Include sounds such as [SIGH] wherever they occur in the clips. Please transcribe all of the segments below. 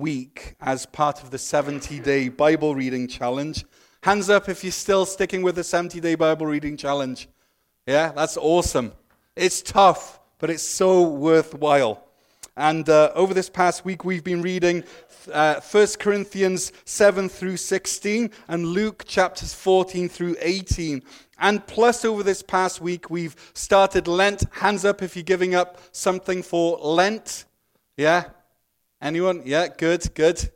week as part of the 70 day Bible reading challenge. Hands up if you're still sticking with the 70 day Bible reading challenge. Yeah, that's awesome. It's tough, but it's so worthwhile. And uh, over this past week, we've been reading uh, 1 Corinthians 7 through 16 and Luke chapters 14 through 18. And plus, over this past week, we've started Lent. Hands up if you're giving up something for Lent. Yeah? Anyone? Yeah, good, good.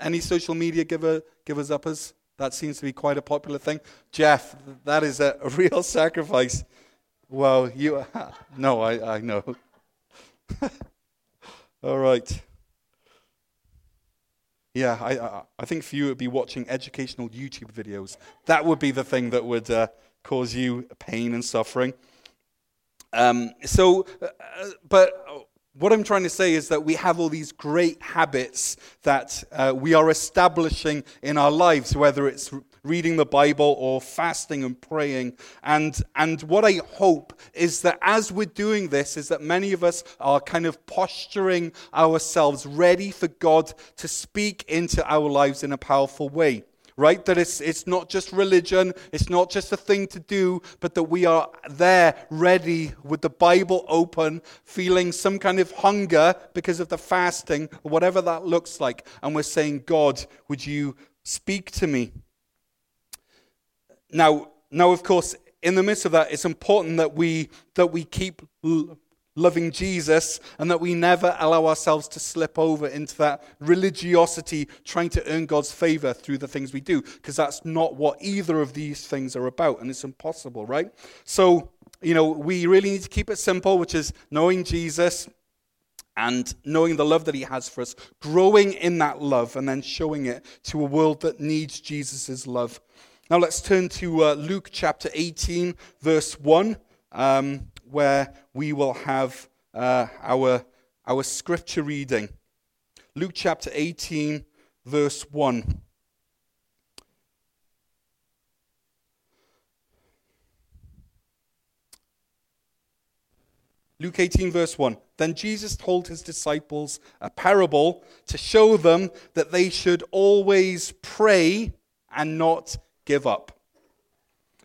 Any social media giver, givers uppers? That seems to be quite a popular thing. Jeff, that is a, [LAUGHS] real sacrifice. Well, you. [LAUGHS] No, I, I know. [LAUGHS] All right. Yeah, I, I, think for you it would be watching educational YouTube videos. That would be the thing that would uh, cause you pain and suffering. Um, so, uh, but what I'm trying to say is that we have all these great habits that uh, we are establishing in our lives, whether it's reading the Bible or fasting and praying. And, and what I hope is that as we're doing this, is that many of us are kind of posturing ourselves ready for God to speak into our lives in a powerful way right? That it's, it's not just religion, it's not just a thing to do, but that we are there ready with the Bible open, feeling some kind of hunger because of the fasting, whatever that looks like. And we're saying, God, would you speak to me? Now, now, of course, in the midst of that, it's important that we, that we keep loving Jesus and that we never allow ourselves to slip over into that religiosity, trying to earn God's favor through the things we do, because that's not what either of these things are about, and it's impossible, right? So, you know, we really need to keep it simple, which is knowing Jesus and knowing the love that he has for us, growing in that love, and then showing it to a world that needs Jesus' love. Now let's turn to uh, Luke chapter 18, verse 1. Um, where we will have uh, our, our scripture reading. Luke chapter 18, verse 1. Luke 18, verse 1. Then Jesus told his disciples a parable to show them that they should always pray and not give up.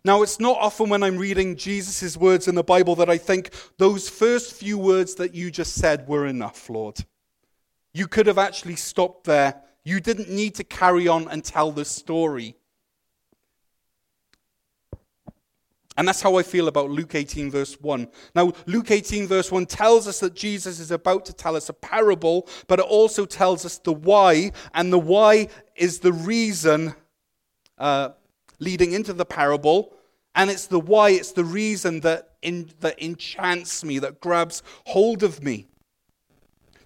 Now, it's not often when I'm reading Jesus' words in the Bible that I think those first few words that you just said were enough, Lord. You could have actually stopped there. You didn't need to carry on and tell the story. And that's how I feel about Luke 18, verse 1. Now, Luke 18, verse 1 tells us that Jesus is about to tell us a parable, but it also tells us the why, and the why is the reason uh, leading into the parable. And it's the why, it's the reason that, in, that enchants me, that grabs hold of me.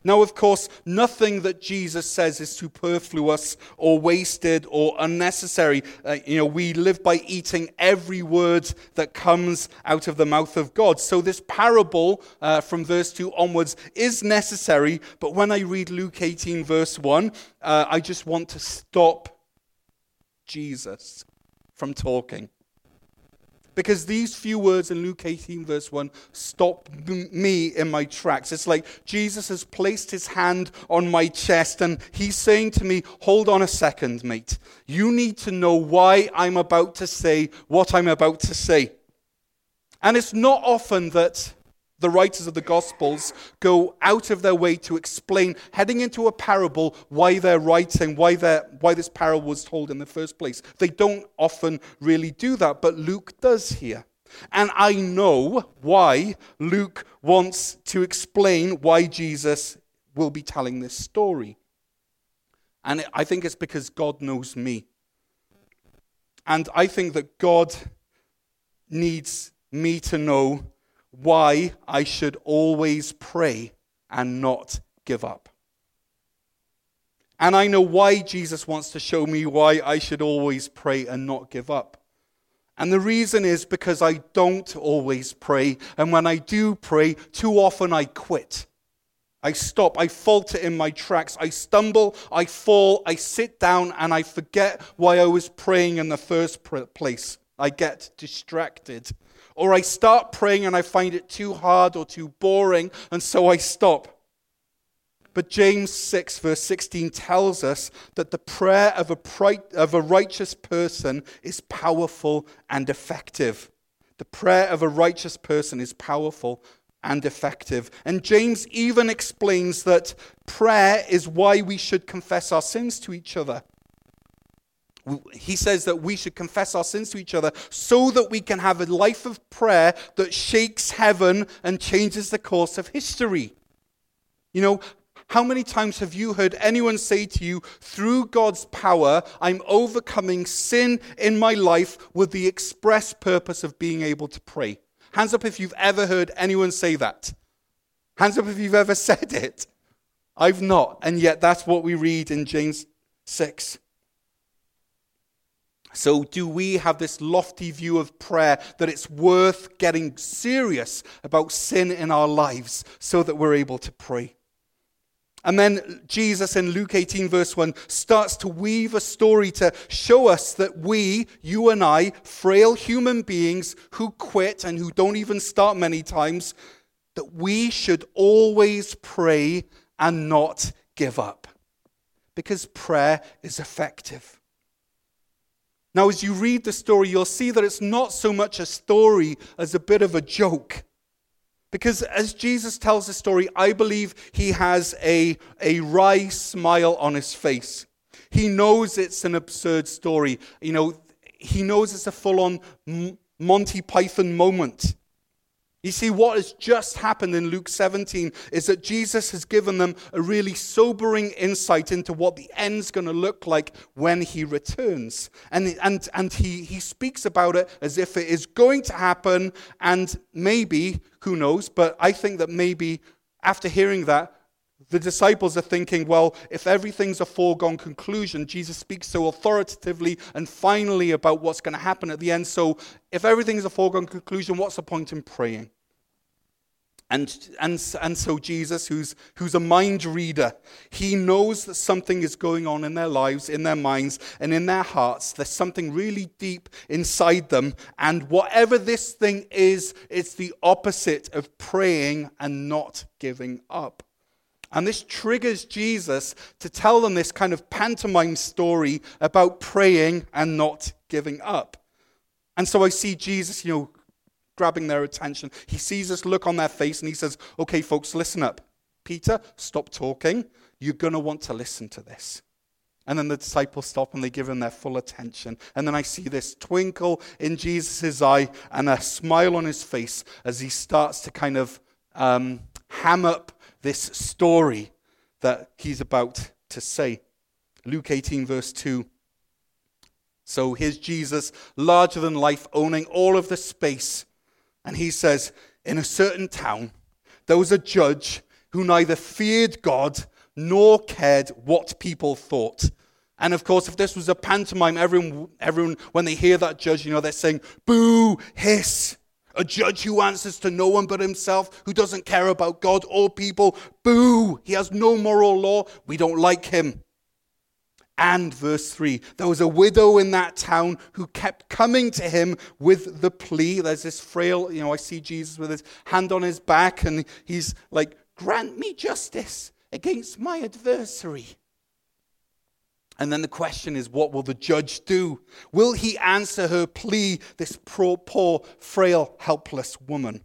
Now, of course, nothing that Jesus says is superfluous or wasted or unnecessary. Uh, you know, we live by eating every word that comes out of the mouth of God. So, this parable uh, from verse 2 onwards is necessary. But when I read Luke 18, verse 1, uh, I just want to stop Jesus from talking. Because these few words in Luke 18, verse 1, stop me in my tracks. It's like Jesus has placed his hand on my chest and he's saying to me, Hold on a second, mate. You need to know why I'm about to say what I'm about to say. And it's not often that the writers of the Gospels go out of their way to explain, heading into a parable, why they're writing, why, they're, why this parable was told in the first place. They don't often really do that, but Luke does here. And I know why Luke wants to explain why Jesus will be telling this story. And I think it's because God knows me. And I think that God needs me to know why I should always pray and not give up. And I know why Jesus wants to show me why I should always pray and not give up. And the reason is because I don't always pray. And when I do pray, too often I quit. I stop. I falter in my tracks. I stumble. I fall. I sit down and I forget why I was praying in the first place. I get distracted. Or I start praying and I find it too hard or too boring, and so I stop. But James 6, verse 16 tells us that the prayer of a, pri- of a righteous person is powerful and effective. The prayer of a righteous person is powerful and effective. And James even explains that prayer is why we should confess our sins to each other. He says that we should confess our sins to each other so that we can have a life of prayer that shakes heaven and changes the course of history. You know, how many times have you heard anyone say to you, through God's power, I'm overcoming sin in my life with the express purpose of being able to pray? Hands up if you've ever heard anyone say that. Hands up if you've ever [LAUGHS] said it. I've not. And yet that's what we read in James 6. So, do we have this lofty view of prayer that it's worth getting serious about sin in our lives so that we're able to pray? And then Jesus in Luke 18, verse 1, starts to weave a story to show us that we, you and I, frail human beings who quit and who don't even start many times, that we should always pray and not give up. Because prayer is effective. Now, as you read the story, you'll see that it's not so much a story as a bit of a joke. Because as Jesus tells the story, I believe he has a, a wry smile on his face. He knows it's an absurd story. You know, he knows it's a full on Monty Python moment. You see, what has just happened in Luke 17 is that Jesus has given them a really sobering insight into what the end's going to look like when he returns. And, and, and he, he speaks about it as if it is going to happen, and maybe, who knows, but I think that maybe after hearing that, the disciples are thinking, well, if everything's a foregone conclusion, Jesus speaks so authoritatively and finally about what's going to happen at the end. So, if everything's a foregone conclusion, what's the point in praying? And, and, and so Jesus, who's, who's a mind reader, he knows that something is going on in their lives, in their minds, and in their hearts. There's something really deep inside them. And whatever this thing is, it's the opposite of praying and not giving up. And this triggers Jesus to tell them this kind of pantomime story about praying and not giving up. And so I see Jesus, you know, grabbing their attention. He sees this look on their face and he says, Okay, folks, listen up. Peter, stop talking. You're going to want to listen to this. And then the disciples stop and they give him their full attention. And then I see this twinkle in Jesus' eye and a smile on his face as he starts to kind of um, ham up this story that he's about to say. Luke 18, verse 2. So here's Jesus, larger than life, owning all of the space and he says, In a certain town, there was a judge who neither feared God nor cared what people thought. And of course, if this was a pantomime, everyone, everyone, when they hear that judge, you know, they're saying, boo, hiss. A judge who answers to no one but himself, who doesn't care about God or people, boo. He has no moral law. We don't like him. And verse 3 there was a widow in that town who kept coming to him with the plea. There's this frail, you know, I see Jesus with his hand on his back, and he's like, Grant me justice against my adversary. And then the question is, what will the judge do? Will he answer her plea, this poor, poor, frail, helpless woman?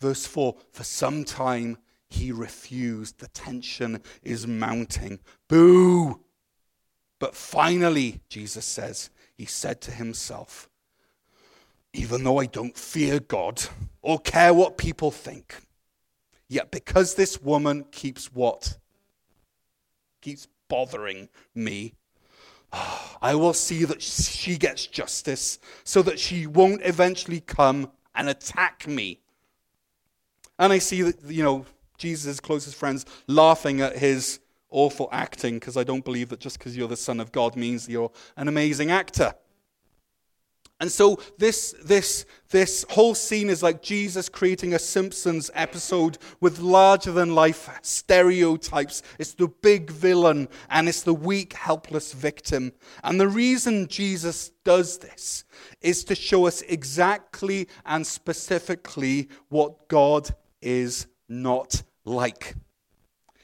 Verse 4 For some time he refused. The tension is mounting. Boo! But finally, Jesus says, he said to himself, even though I don't fear God or care what people think, yet because this woman keeps what? Keeps bothering me, I will see that she gets justice so that she won't eventually come and attack me. And I see that, you know, Jesus' closest friends laughing at his awful acting because I don't believe that just because you're the Son of God means you're an amazing actor. And so this, this, this whole scene is like Jesus creating a Simpsons episode with larger than life stereotypes. It's the big villain and it's the weak, helpless victim. And the reason Jesus does this is to show us exactly and specifically what God is not like.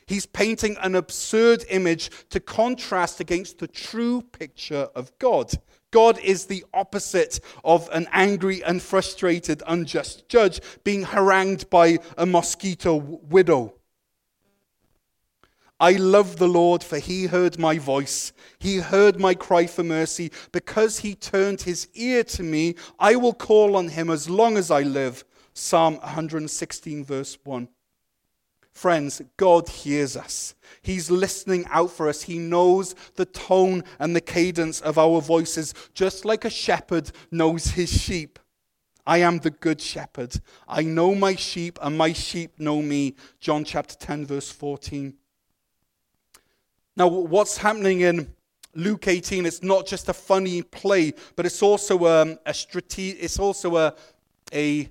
He's painting an absurd image to contrast against the true picture of God. God is the opposite of an angry and frustrated, unjust judge being harangued by a mosquito widow. I love the Lord, for he heard my voice. He heard my cry for mercy. Because he turned his ear to me, I will call on him as long as I live. Psalm 116, verse 1. Friends, God hears us. He's listening out for us. He knows the tone and the cadence of our voices, just like a shepherd knows his sheep. I am the good shepherd. I know my sheep, and my sheep know me. John chapter 10, verse 14. Now, what's happening in Luke 18? It's not just a funny play, but it's also um, a strate- It's also a, a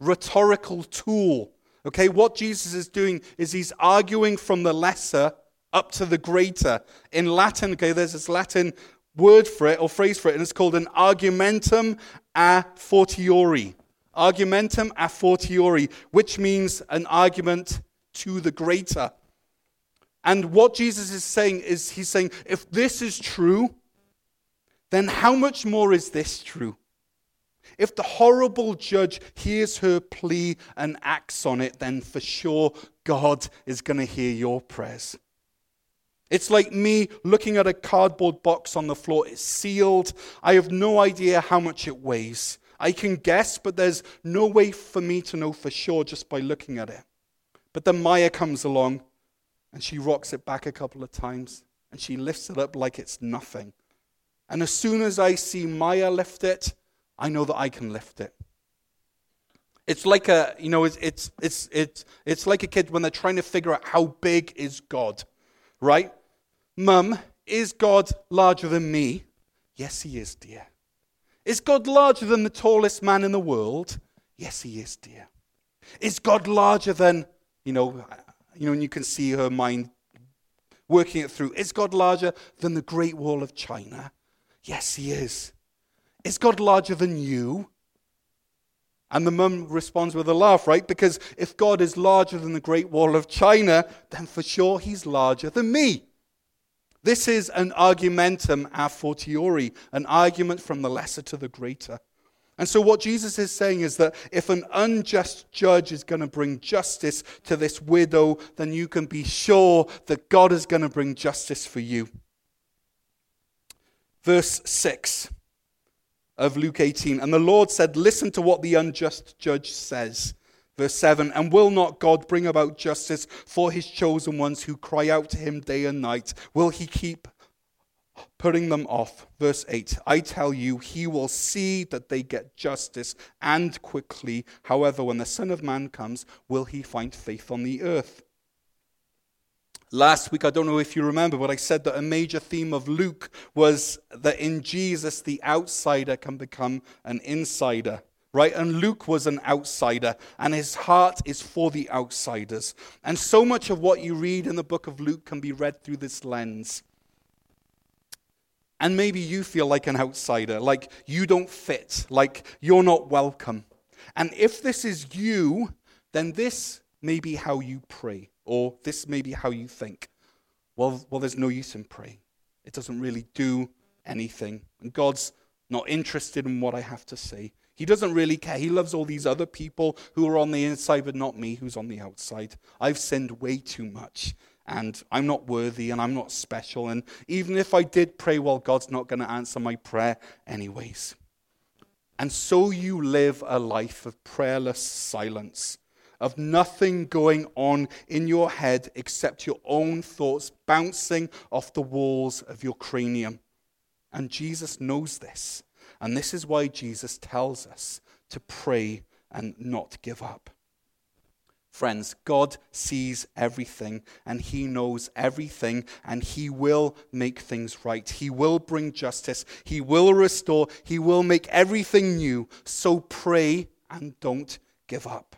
rhetorical tool Okay, what Jesus is doing is he's arguing from the lesser up to the greater. In Latin, okay, there's this Latin word for it or phrase for it, and it's called an argumentum a fortiori. Argumentum a fortiori, which means an argument to the greater. And what Jesus is saying is, he's saying, if this is true, then how much more is this true? If the horrible judge hears her plea and acts on it, then for sure God is going to hear your prayers. It's like me looking at a cardboard box on the floor. It's sealed. I have no idea how much it weighs. I can guess, but there's no way for me to know for sure just by looking at it. But then Maya comes along and she rocks it back a couple of times and she lifts it up like it's nothing. And as soon as I see Maya lift it, I know that I can lift it. It's like a, you know, it's, it's, it's, it's, it's like a kid when they're trying to figure out how big is God, right? Mum, is God larger than me? Yes, he is, dear. Is God larger than the tallest man in the world? Yes, he is, dear. Is God larger than, you know, you know, and you can see her mind working it through. Is God larger than the Great Wall of China? Yes, he is. Is God larger than you? And the mum responds with a laugh, right? Because if God is larger than the Great Wall of China, then for sure he's larger than me. This is an argumentum a fortiori, an argument from the lesser to the greater. And so, what Jesus is saying is that if an unjust judge is going to bring justice to this widow, then you can be sure that God is going to bring justice for you. Verse 6 of Luke 18. And the Lord said, Listen to what the unjust judge says. Verse 7 And will not God bring about justice for his chosen ones who cry out to him day and night? Will he keep putting them off? Verse 8 I tell you, he will see that they get justice and quickly. However, when the Son of Man comes, will he find faith on the earth? Last week, I don't know if you remember, but I said that a major theme of Luke was that in Jesus, the outsider can become an insider, right? And Luke was an outsider, and his heart is for the outsiders. And so much of what you read in the book of Luke can be read through this lens. And maybe you feel like an outsider, like you don't fit, like you're not welcome. And if this is you, then this may be how you pray. Or this may be how you think. Well, well, there's no use in praying. It doesn't really do anything. And God's not interested in what I have to say. He doesn't really care. He loves all these other people who are on the inside, but not me who's on the outside. I've sinned way too much, and I'm not worthy, and I'm not special. And even if I did pray, well, God's not going to answer my prayer anyways. And so you live a life of prayerless silence of nothing going on in your head except your own thoughts bouncing off the walls of your cranium. And Jesus knows this. And this is why Jesus tells us to pray and not give up. Friends, God sees everything and He knows everything and He will make things right. He will bring justice. He will restore. He will make everything new. So pray and don't give up.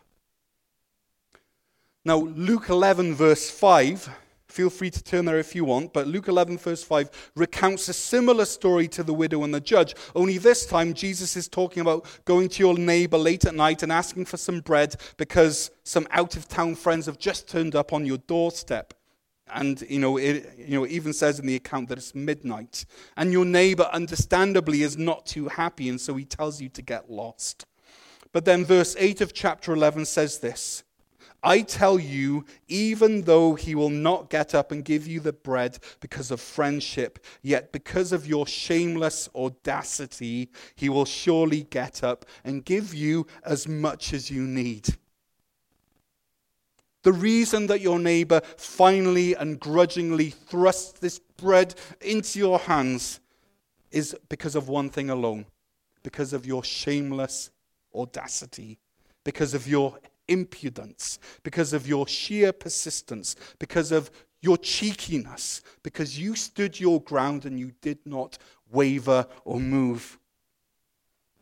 Now, Luke 11, verse 5, Feel free to turn there if you want. But Luke 11, verse 5, recounts a similar story to the widow and the judge. Only this time, Jesus is talking about going to your neighbor late at night and asking for some bread because some out of town friends have just turned up on your doorstep. And, you know, it you know, even says in the account that it's midnight. And your neighbor, understandably, is not too happy, and so he tells you to get lost. But then verse 8 of chapter 11 says this I tell you, even though he will not get up and give you the bread because of friendship, yet because of your shameless audacity, he will surely get up and give you as much as you need. The reason that your neighbor finally and grudgingly thrusts this bread into your hands is because of one thing alone because of your shameless audacity, because of your impudence, because of your sheer persistence, because of your cheekiness, because you stood your ground and you did not waver or move.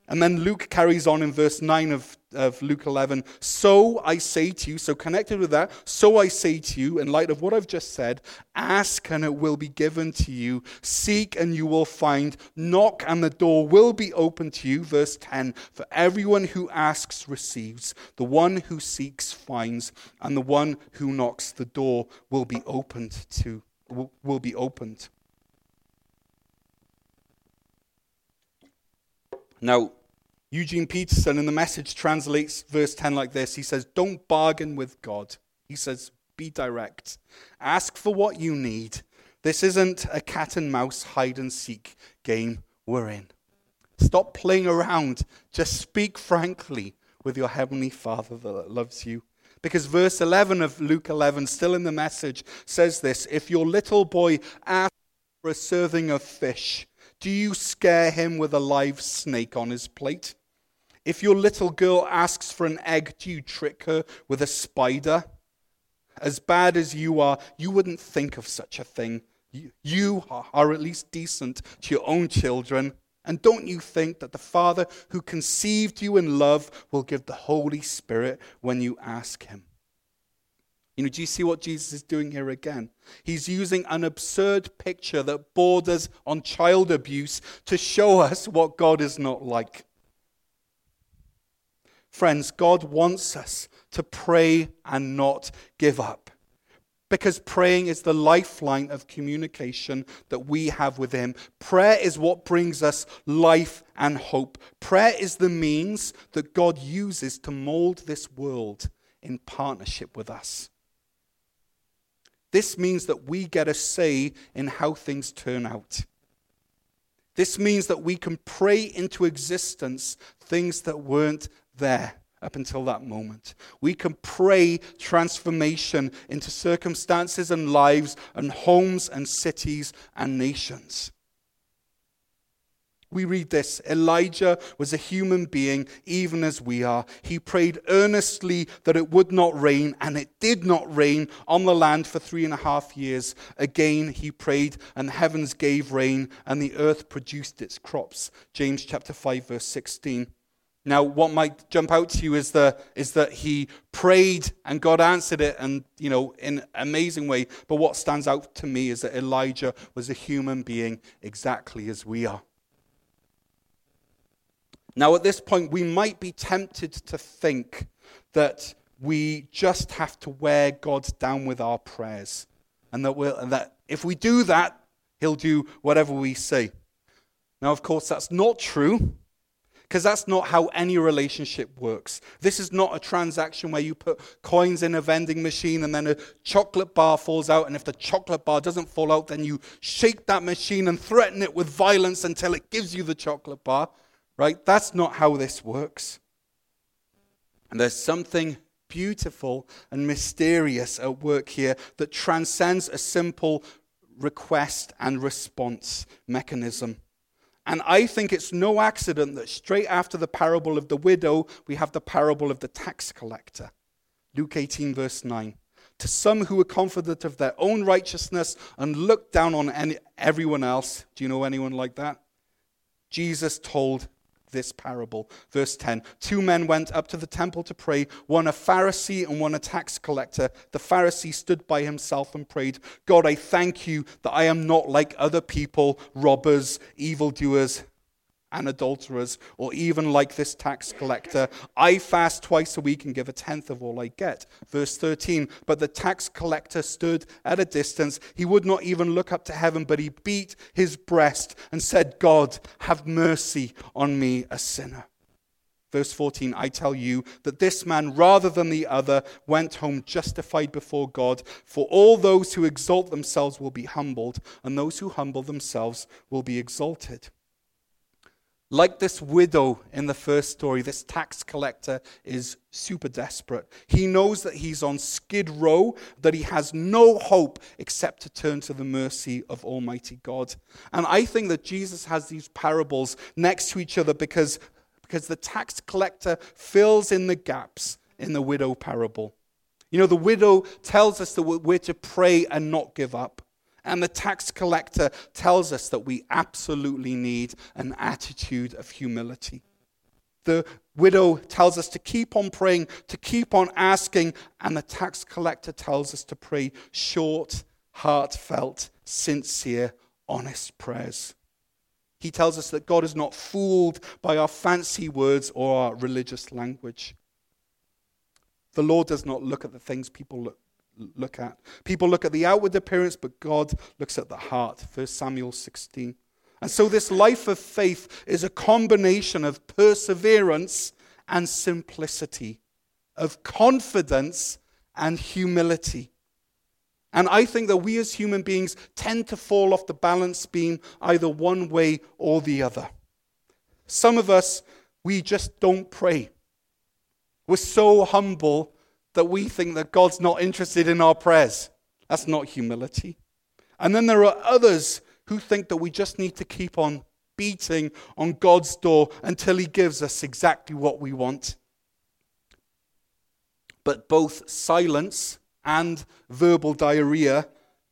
And then Luke carries on in verse 9 of, of Luke 11. So I say to you, so connected with that, so I say to you, in light of what I've just said, ask and it will be given to you. Seek and you will find. Knock and the door will be open to you. Verse 10 For everyone who asks receives, the one who seeks finds, and the one who knocks, the door will be opened to, will be opened. Now, Eugene Peterson in the message translates verse 10 like this He says, Don't bargain with God. He says, Be direct. Ask for what you need. This isn't a cat and mouse hide and seek game we're in. Stop playing around. Just speak frankly with your heavenly Father that loves you. Because verse 11 of Luke 11, still in the message, says this If your little boy asks for a serving of fish, do you scare him with a live snake on his plate? If your little girl asks for an egg, do you trick her with a spider? As bad as you are, you wouldn't think of such a thing. You are at least decent to your own children. And don't you think that the Father who conceived you in love will give the Holy Spirit when you ask him? You know, do you see what Jesus is doing here again? He's using an absurd picture that borders on child abuse to show us what God is not like. Friends, God wants us to pray and not give up. Because praying is the lifeline of communication that we have with Him. Prayer is what brings us life and hope. Prayer is the means that God uses to mold this world in partnership with us. This means that we get a say in how things turn out. This means that we can pray into existence things that weren't there up until that moment. We can pray transformation into circumstances and lives and homes and cities and nations. We read this Elijah was a human being, even as we are. He prayed earnestly that it would not rain, and it did not rain on the land for three and a half years. Again, he prayed, and the heavens gave rain, and the earth produced its crops. James chapter 5, verse 16. Now, what might jump out to you is, the, is that he prayed and God answered it and, you know, in an amazing way. But what stands out to me is that Elijah was a human being exactly as we are. Now, at this point, we might be tempted to think that we just have to wear God down with our prayers. And that, we'll, and that if we do that, He'll do whatever we say. Now, of course, that's not true because that's not how any relationship works. This is not a transaction where you put coins in a vending machine and then a chocolate bar falls out, and if the chocolate bar doesn't fall out, then you shake that machine and threaten it with violence until it gives you the chocolate bar right? That's not how this works. And there's something beautiful and mysterious at work here that transcends a simple request and response mechanism. And I think it's no accident that straight after the parable of the widow, we have the parable of the tax collector. Luke 18, verse 9. To some who were confident of their own righteousness and looked down on any, everyone else, do you know anyone like that? Jesus told this parable. Verse 10 Two men went up to the temple to pray, one a Pharisee and one a tax collector. The Pharisee stood by himself and prayed, God, I thank you that I am not like other people, robbers, evildoers and adulterers, or even like this tax collector. I fast twice a week and give a tenth of all I get. Verse 13 But the tax collector stood at a distance. He would not even look up to heaven, but he beat his breast and said, God, have mercy on me, a sinner. Verse 14, I tell you that this man, rather than the other, went home justified before God. For all those who exalt themselves will be humbled, and those who humble themselves will be exalted. Like this widow in the first story, this tax collector is super desperate. He knows that he's on skid row, that he has no hope except to turn to the mercy of Almighty God. And I think that Jesus has these parables next to each other because, because the tax collector fills in the gaps in the widow parable. You know, the widow tells us that we're to pray and not give up. And the tax collector tells us that we absolutely need an attitude of humility. The widow tells us to keep on praying, to keep on asking, and the tax collector tells us to pray short, heartfelt, sincere, honest prayers. He tells us that God is not fooled by our fancy words or our religious language. The Lord does not look at the things people look, look at. People look at the outward appearance, but God looks at the heart. 1 Samuel 16. And so, this life of faith is a combination of perseverance and simplicity, of confidence and humility. And I think that we as human beings tend to fall off the balance beam either one way or the other. Some of us, we just don't pray. We're so humble that we think that God's not interested in our prayers. That's not humility. And then there are others who think that we just need to keep on beating on God's door until He gives us exactly what we want. But both silence and verbal diarrhea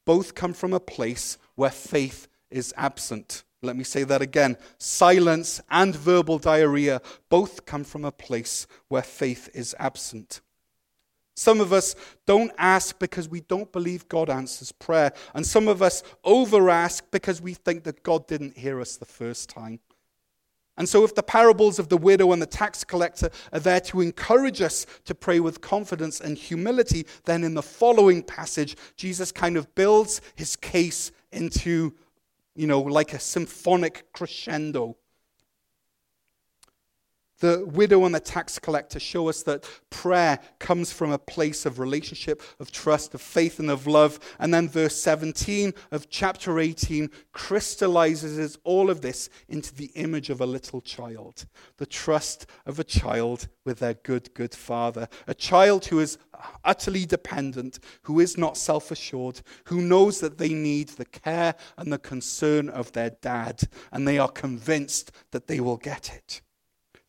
both come from a place where faith is absent. Let me say that again. Silence and verbal diarrhea both come from a place where faith is absent. Some of us don't ask because we don't believe God answers prayer. And some of us over ask because we think that God didn't hear us the first time. And so, if the parables of the widow and the tax collector are there to encourage us to pray with confidence and humility, then in the following passage, Jesus kind of builds his case into, you know, like a symphonic crescendo. The widow and the tax collector show us that prayer comes from a place of relationship, of trust, of faith, and of love. And then verse 17 of chapter 18 crystallizes all of this into the image of a little child the trust of a child with their good, good father. A child who is utterly dependent, who is not self assured, who knows that they need the care and the concern of their dad, and they are convinced that they will get it.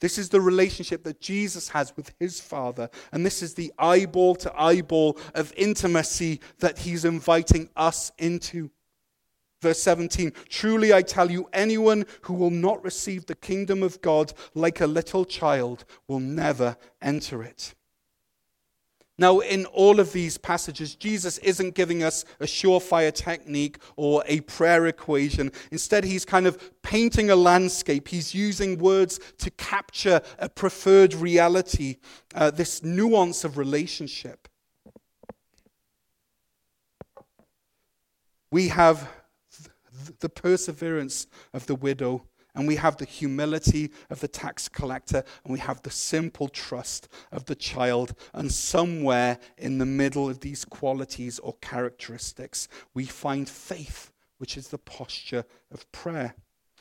This is the relationship that Jesus has with his Father. And this is the eyeball to eyeball of intimacy that he's inviting us into. Verse 17 Truly I tell you, anyone who will not receive the kingdom of God like a little child will never enter it. Now, in all of these passages, Jesus isn't giving us a surefire technique or a prayer equation. Instead, he's kind of painting a landscape. He's using words to capture a preferred reality, uh, this nuance of relationship. We have the perseverance of the widow and we have the humility of the tax collector, and we have the simple trust of the child. And somewhere in the middle of these qualities or characteristics, we find faith, which is the posture of prayer.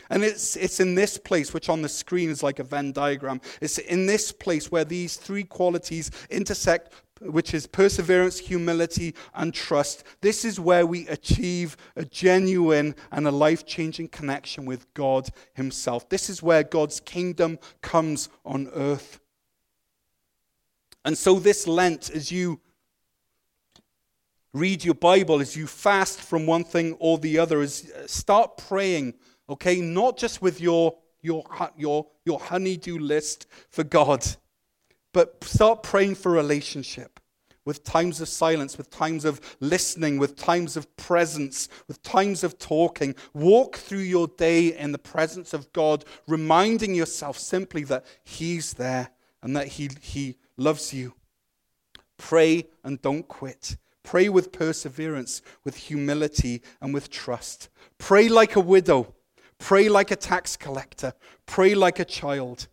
And it's, it's in this place, which on the screen is like a Venn diagram, it's in this place where these three qualities intersect which is perseverance, humility, and trust. This is where we achieve a genuine and a life changing connection with God Himself. This is where God's kingdom comes on earth. And so, this Lent, as you read your Bible, as you fast from one thing or the other, is uh, start praying, okay? Not just with your your, your, your honeydew list for God. But start praying for relationship with times of silence, with times of listening, with times of presence, with times of talking. Walk through your day in the presence of God, reminding yourself simply that He's there and that He, he loves you. Pray and don't quit. Pray with perseverance, with humility, and with trust. Pray like a widow. Pray like a tax collector. Pray like a child.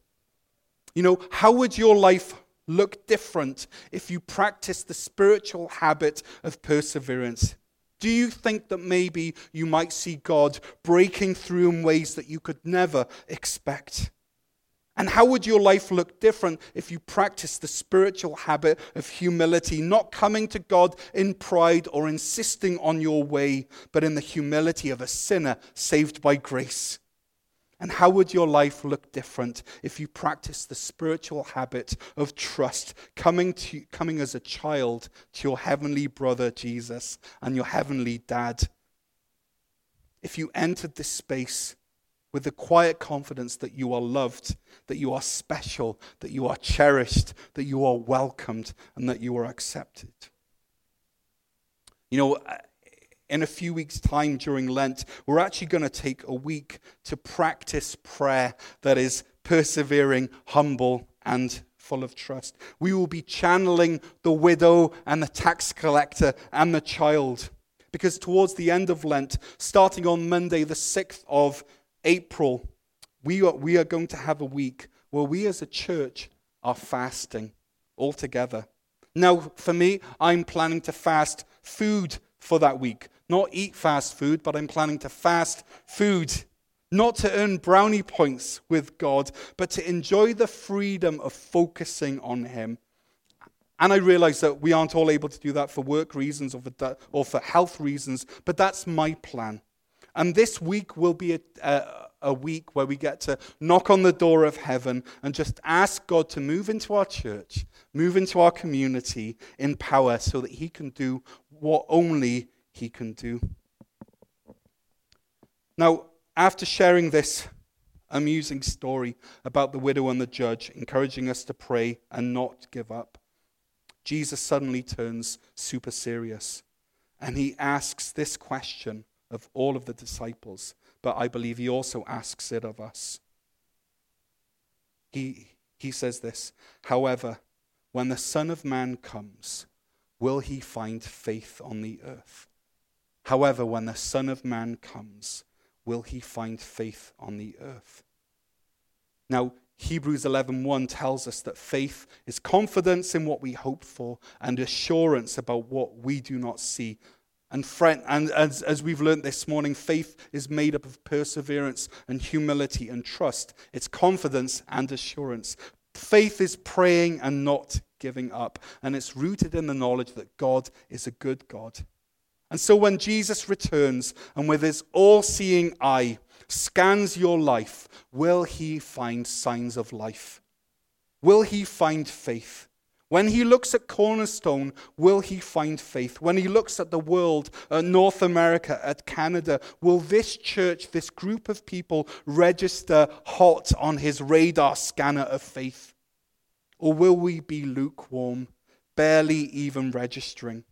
You know, how would your life look different if you practiced the spiritual habit of perseverance? Do you think that maybe you might see God breaking through in ways that you could never expect? And how would your life look different if you practiced the spiritual habit of humility, not coming to God in pride or insisting on your way, but in the humility of a sinner saved by grace? And how would your life look different if you practiced the spiritual habit of trust, coming, to, coming as a child to your heavenly brother Jesus and your heavenly dad? If you entered this space with the quiet confidence that you are loved, that you are special, that you are cherished, that you are welcomed, and that you are accepted. You know, in a few weeks' time during Lent, we're actually going to take a week to practice prayer that is persevering, humble, and full of trust. We will be channeling the widow and the tax collector and the child. Because towards the end of Lent, starting on Monday, the 6th of April, we are, we are going to have a week where we as a church are fasting all together. Now, for me, I'm planning to fast food for that week. Not eat fast food, but I'm planning to fast food. Not to earn brownie points with God, but to enjoy the freedom of focusing on Him. And I realize that we aren't all able to do that for work reasons or for, or for health reasons, but that's my plan. And this week will be a, a, a, week where we get to knock on the door of heaven and just ask God to move into our church, move into our community in power so that He can do what only he can do. Now, after sharing this amusing story about the widow and the judge, encouraging us to pray and not give up, Jesus suddenly turns super serious and he asks this question of all of the disciples, but I believe he also asks it of us. He, he says this However, when the Son of Man comes, will he find faith on the earth? However, when the Son of Man comes, will he find faith on the earth? Now, Hebrews 11:1 tells us that faith is confidence in what we hope for and assurance about what we do not see. And, friend, and as, as we've learned this morning, faith is made up of perseverance and humility and trust. It's confidence and assurance. Faith is praying and not giving up, and it's rooted in the knowledge that God is a good God. And so when Jesus returns and with his all seeing eye scans your life, will he find signs of life? Will he find faith? When he looks at Cornerstone, will he find faith? When he looks at the world, at North America, at Canada, will this church, this group of people, register hot on his radar scanner of faith? Or will we be lukewarm, barely even registering?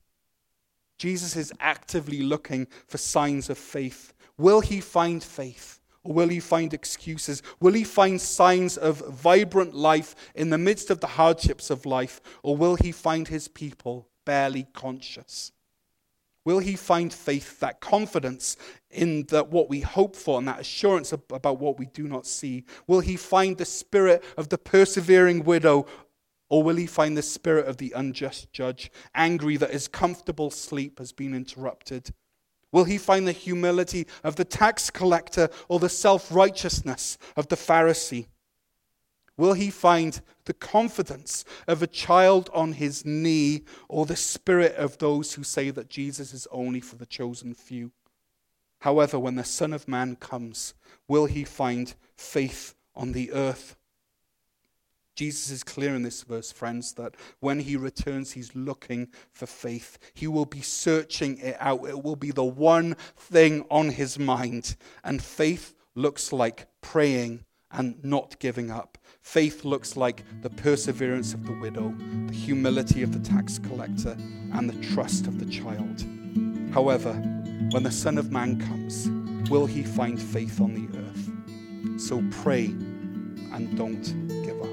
Jesus is actively looking for signs of faith. Will he find faith? Or will he find excuses? Will he find signs of vibrant life in the midst of the hardships of life? Or will he find his people barely conscious? Will he find faith, that confidence in that what we hope for and that assurance about what we do not see? Will he find the spirit of the persevering widow or will he find the spirit of the unjust judge, angry that his comfortable sleep has been interrupted? Will he find the humility of the tax collector or the self righteousness of the Pharisee? Will he find the confidence of a child on his knee or the spirit of those who say that Jesus is only for the chosen few? However, when the Son of Man comes, will he find faith on the earth? Jesus is clear in this verse, friends, that when he returns, he's looking for faith. He will be searching it out. It will be the one thing on his mind. And faith looks like praying and not giving up. Faith looks like the perseverance of the widow, the humility of the tax collector, and the trust of the child. However, when the Son of Man comes, will he find faith on the earth? So pray and don't give up.